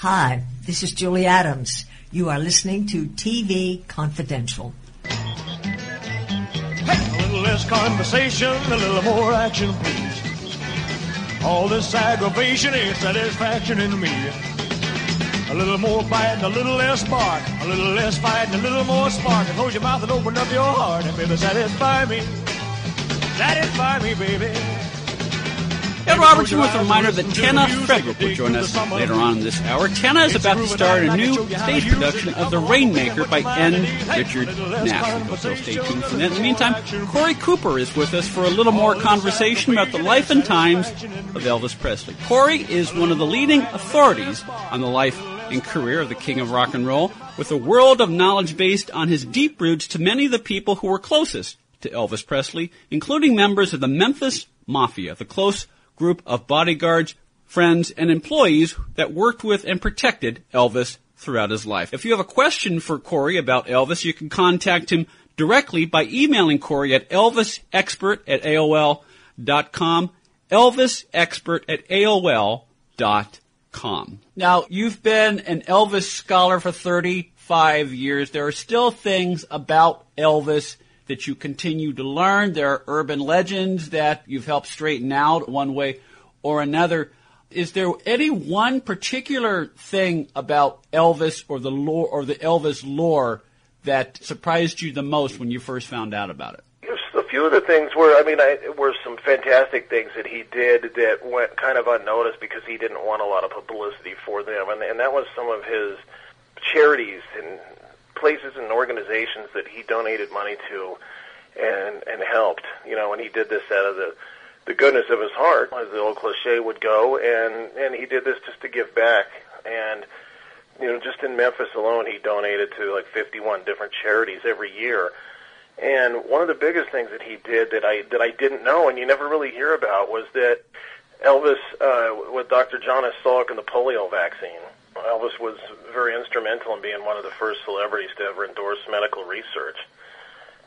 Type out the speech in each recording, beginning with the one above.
Hi, this is Julie Adams. You are listening to TV Confidential. Hey, a little less conversation, a little more action, please. All this aggravation ain't satisfaction in me. A little more fighting, a little less bark. A little less fighting, a little more spark. And close your mouth and open up your heart and baby, satisfy me. Satisfy me, baby. Ed Robertson with a reminder that Tanna Frederick will join us later on in this hour. Tanna is about to star in a new stage production of The Rainmaker by N. Richard Nash. So stay tuned for that. In the meantime, Cory Cooper is with us for a little more conversation about the life and times of Elvis Presley. Cory is one of the leading authorities on the life and career of the King of Rock and Roll, with a world of knowledge based on his deep roots to many of the people who were closest to Elvis Presley, including members of the Memphis Mafia, the close group of bodyguards, friends, and employees that worked with and protected Elvis throughout his life. If you have a question for Cory about Elvis, you can contact him directly by emailing Cory at elvisexpert at AOL.com, elvisexpert at AOL.com. Now, you've been an Elvis scholar for 35 years. There are still things about Elvis that you continue to learn. There are urban legends that you've helped straighten out one way or another. Is there any one particular thing about Elvis or the lore or the Elvis lore that surprised you the most when you first found out about it? A few of the things were, I mean, I, were some fantastic things that he did that went kind of unnoticed because he didn't want a lot of publicity for them, and, and that was some of his charities and places and organizations that he donated money to and and helped. You know, and he did this out of the the goodness of his heart, as the old cliche would go, and and he did this just to give back. And you know, just in Memphis alone, he donated to like 51 different charities every year. And one of the biggest things that he did that I that I didn't know, and you never really hear about, was that Elvis uh, with Dr. Jonas Salk and the polio vaccine. Elvis was very instrumental in being one of the first celebrities to ever endorse medical research.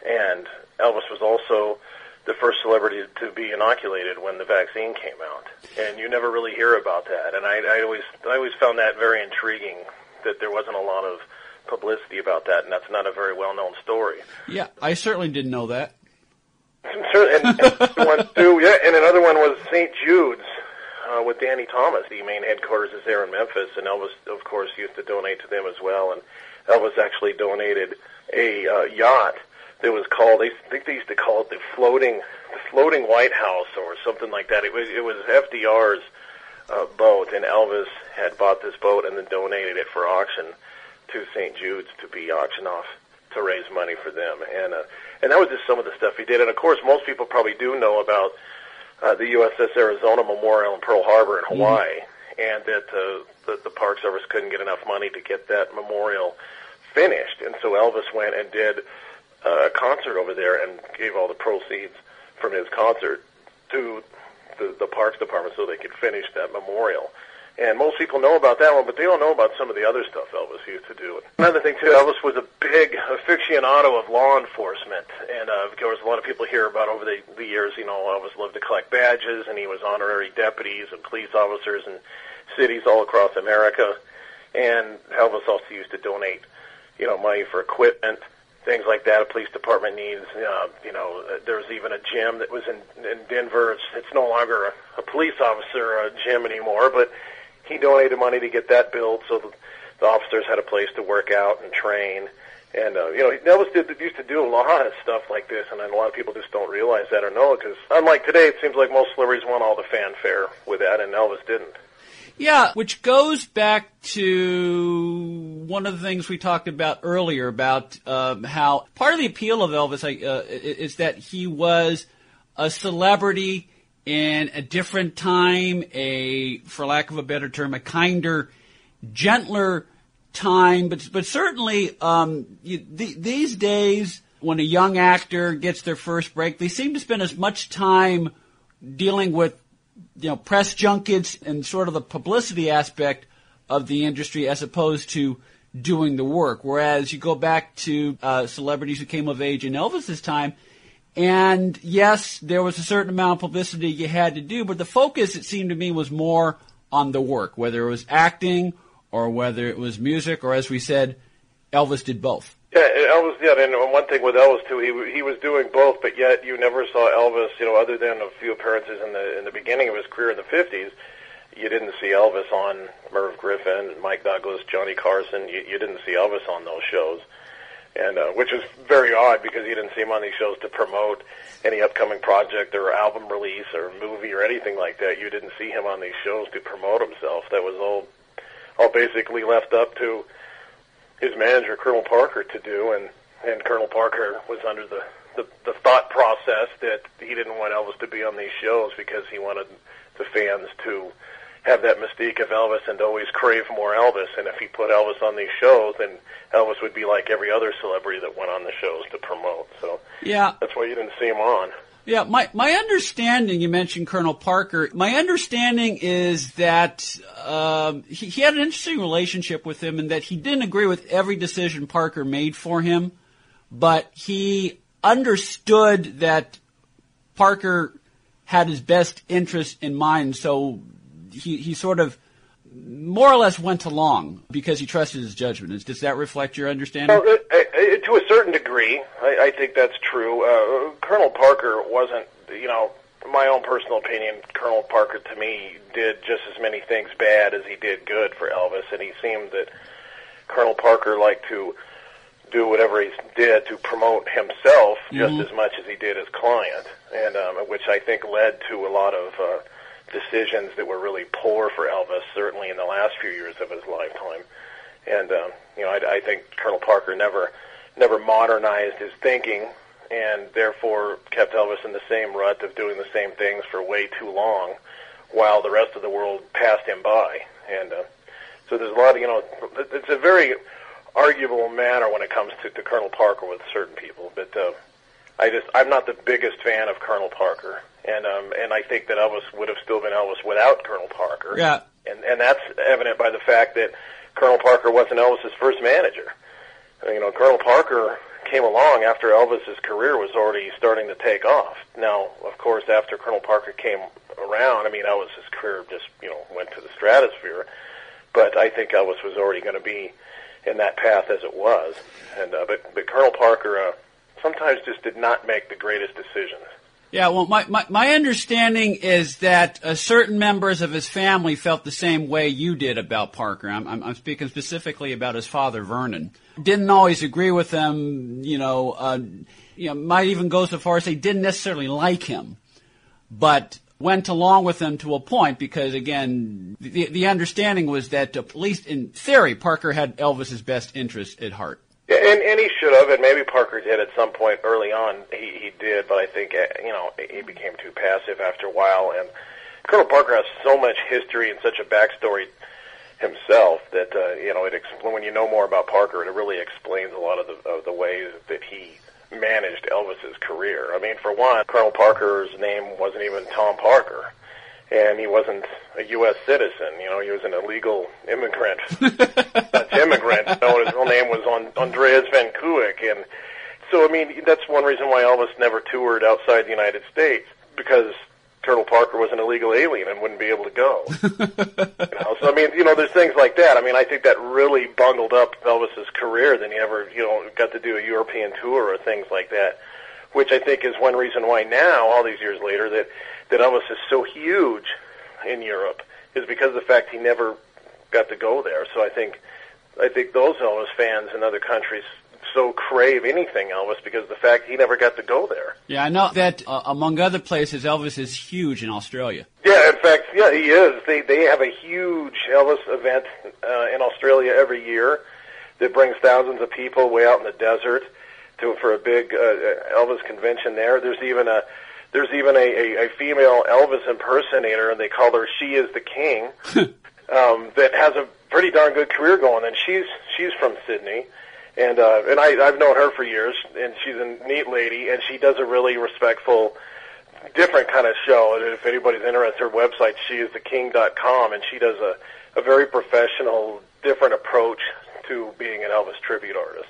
And Elvis was also the first celebrity to be inoculated when the vaccine came out, and you never really hear about that. And I, I always, I always found that very intriguing that there wasn't a lot of publicity about that, and that's not a very well-known story. Yeah, I certainly didn't know that. And, and, and one too, yeah, and another one was St. Jude's uh, with Danny Thomas. The main headquarters is there in Memphis, and Elvis, of course, used to donate to them as well. And Elvis actually donated a uh, yacht that was called. I think they used to call it the floating, the floating White House or something like that. It was it was FDR's uh, boat, and Elvis had bought this boat and then donated it for auction to St. Jude's to be auctioned off to raise money for them. And uh, and that was just some of the stuff he did. And of course, most people probably do know about uh, the USS Arizona Memorial in Pearl Harbor in Hawaii, mm-hmm. and that uh, the, the Park Service couldn't get enough money to get that memorial finished, and so Elvis went and did uh, a concert over there and gave all the proceeds from his concert to the, the Parks Department so they could finish that memorial. And most people know about that one, but they don't know about some of the other stuff Elvis used to do. Another thing too, Elvis was a big aficionado of law enforcement, and uh, of course, a lot of people hear about over the, the years. You know, Elvis loved to collect badges, and he was honorary deputies and police officers in cities all across America. And Elvis also used to donate, you know, money for equipment things like that a police department needs. Uh, you know, there was even a gym that was in, in Denver. It's, it's no longer a, a police officer a gym anymore, but he donated money to get that built so the, the officers had a place to work out and train. And uh, you know, Elvis did used to do a lot of stuff like this, and a lot of people just don't realize that or know it. Because unlike today, it seems like most celebrities want all the fanfare with that, and Elvis didn't. Yeah, which goes back to one of the things we talked about earlier about um, how part of the appeal of Elvis uh, is that he was a celebrity in a different time, a, for lack of a better term, a kinder, gentler time. But but certainly um, you, th- these days, when a young actor gets their first break, they seem to spend as much time dealing with you know, press junkets and sort of the publicity aspect of the industry as opposed to doing the work. Whereas you go back to uh, celebrities who came of age in Elvis's time, and yes, there was a certain amount of publicity you had to do, but the focus, it seemed to me, was more on the work, whether it was acting or whether it was music, or as we said, Elvis did both. Yeah, Elvis. Yeah, and one thing with Elvis too, he he was doing both, but yet you never saw Elvis. You know, other than a few appearances in the in the beginning of his career in the '50s, you didn't see Elvis on Merv Griffin, Mike Douglas, Johnny Carson. You, you didn't see Elvis on those shows, and uh, which is very odd because you didn't see him on these shows to promote any upcoming project or album release or movie or anything like that. You didn't see him on these shows to promote himself. That was all all basically left up to his manager Colonel Parker to do, and and Colonel Parker was under the, the the thought process that he didn't want Elvis to be on these shows because he wanted the fans to have that mystique of Elvis and always crave more Elvis. And if he put Elvis on these shows, then Elvis would be like every other celebrity that went on the shows to promote. So yeah, that's why you didn't see him on. Yeah, my, my understanding, you mentioned Colonel Parker, my understanding is that um, he, he had an interesting relationship with him and that he didn't agree with every decision Parker made for him, but he understood that Parker had his best interest in mind, so he, he sort of more or less went along because he trusted his judgment. Does that reflect your understanding? Well, uh, uh, to a certain degree, I, I think that's true. Uh, Colonel Parker wasn't, you know, my own personal opinion. Colonel Parker, to me, did just as many things bad as he did good for Elvis, and he seemed that Colonel Parker liked to do whatever he did to promote himself just mm-hmm. as much as he did his client, and um, which I think led to a lot of. Uh, decisions that were really poor for Elvis, certainly in the last few years of his lifetime. And um, you know, I, I think Colonel Parker never never modernized his thinking, and therefore kept Elvis in the same rut of doing the same things for way too long, while the rest of the world passed him by. And uh, so there's a lot of you know, it's a very arguable matter when it comes to, to Colonel Parker with certain people, but. Uh, I just I'm not the biggest fan of Colonel Parker, and um and I think that Elvis would have still been Elvis without Colonel Parker. Yeah, and and that's evident by the fact that Colonel Parker wasn't Elvis's first manager. You know, Colonel Parker came along after Elvis's career was already starting to take off. Now, of course, after Colonel Parker came around, I mean, Elvis's career just you know went to the stratosphere. But I think Elvis was already going to be in that path as it was. And uh, but but Colonel Parker. Uh, sometimes just did not make the greatest decisions. Yeah, well, my, my, my understanding is that uh, certain members of his family felt the same way you did about Parker. I'm, I'm, I'm speaking specifically about his father, Vernon. Didn't always agree with him, you know, uh, you know, might even go so far as they didn't necessarily like him, but went along with him to a point because, again, the, the understanding was that, at least in theory, Parker had Elvis's best interest at heart. Yeah, and and he should have, and maybe Parker did at some point early on. He he did, but I think uh, you know he became too passive after a while. And Colonel Parker has so much history and such a backstory himself that uh, you know it expl- when you know more about Parker, it really explains a lot of the of the ways that he managed Elvis's career. I mean, for one, Colonel Parker's name wasn't even Tom Parker and he wasn't a U.S. citizen. You know, he was an illegal immigrant, Dutch immigrant. No, his real name was Andreas van Kuijk, and so I mean that's one reason why Elvis never toured outside the United States because Colonel Parker was an illegal alien and wouldn't be able to go. you know, so I mean, you know, there's things like that. I mean, I think that really bundled up Elvis's career. Then he ever, you know, got to do a European tour or things like that, which I think is one reason why now, all these years later, that that Elvis is so huge in Europe is because of the fact he never got to go there. So I think I think those Elvis fans in other countries so crave anything Elvis because of the fact he never got to go there. Yeah, I know that uh, among other places, Elvis is huge in Australia. Yeah, in fact, yeah, he is. They they have a huge Elvis event uh, in Australia every year that brings thousands of people way out in the desert to for a big uh, Elvis convention there. There's even a there's even a, a, a female Elvis impersonator, and they call her "She Is the King," um, that has a pretty darn good career going. And she's she's from Sydney, and uh, and I, I've known her for years, and she's a neat lady, and she does a really respectful, different kind of show. And if anybody's interested, her website sheistheking.com, and she does a a very professional, different approach to being an Elvis tribute artist.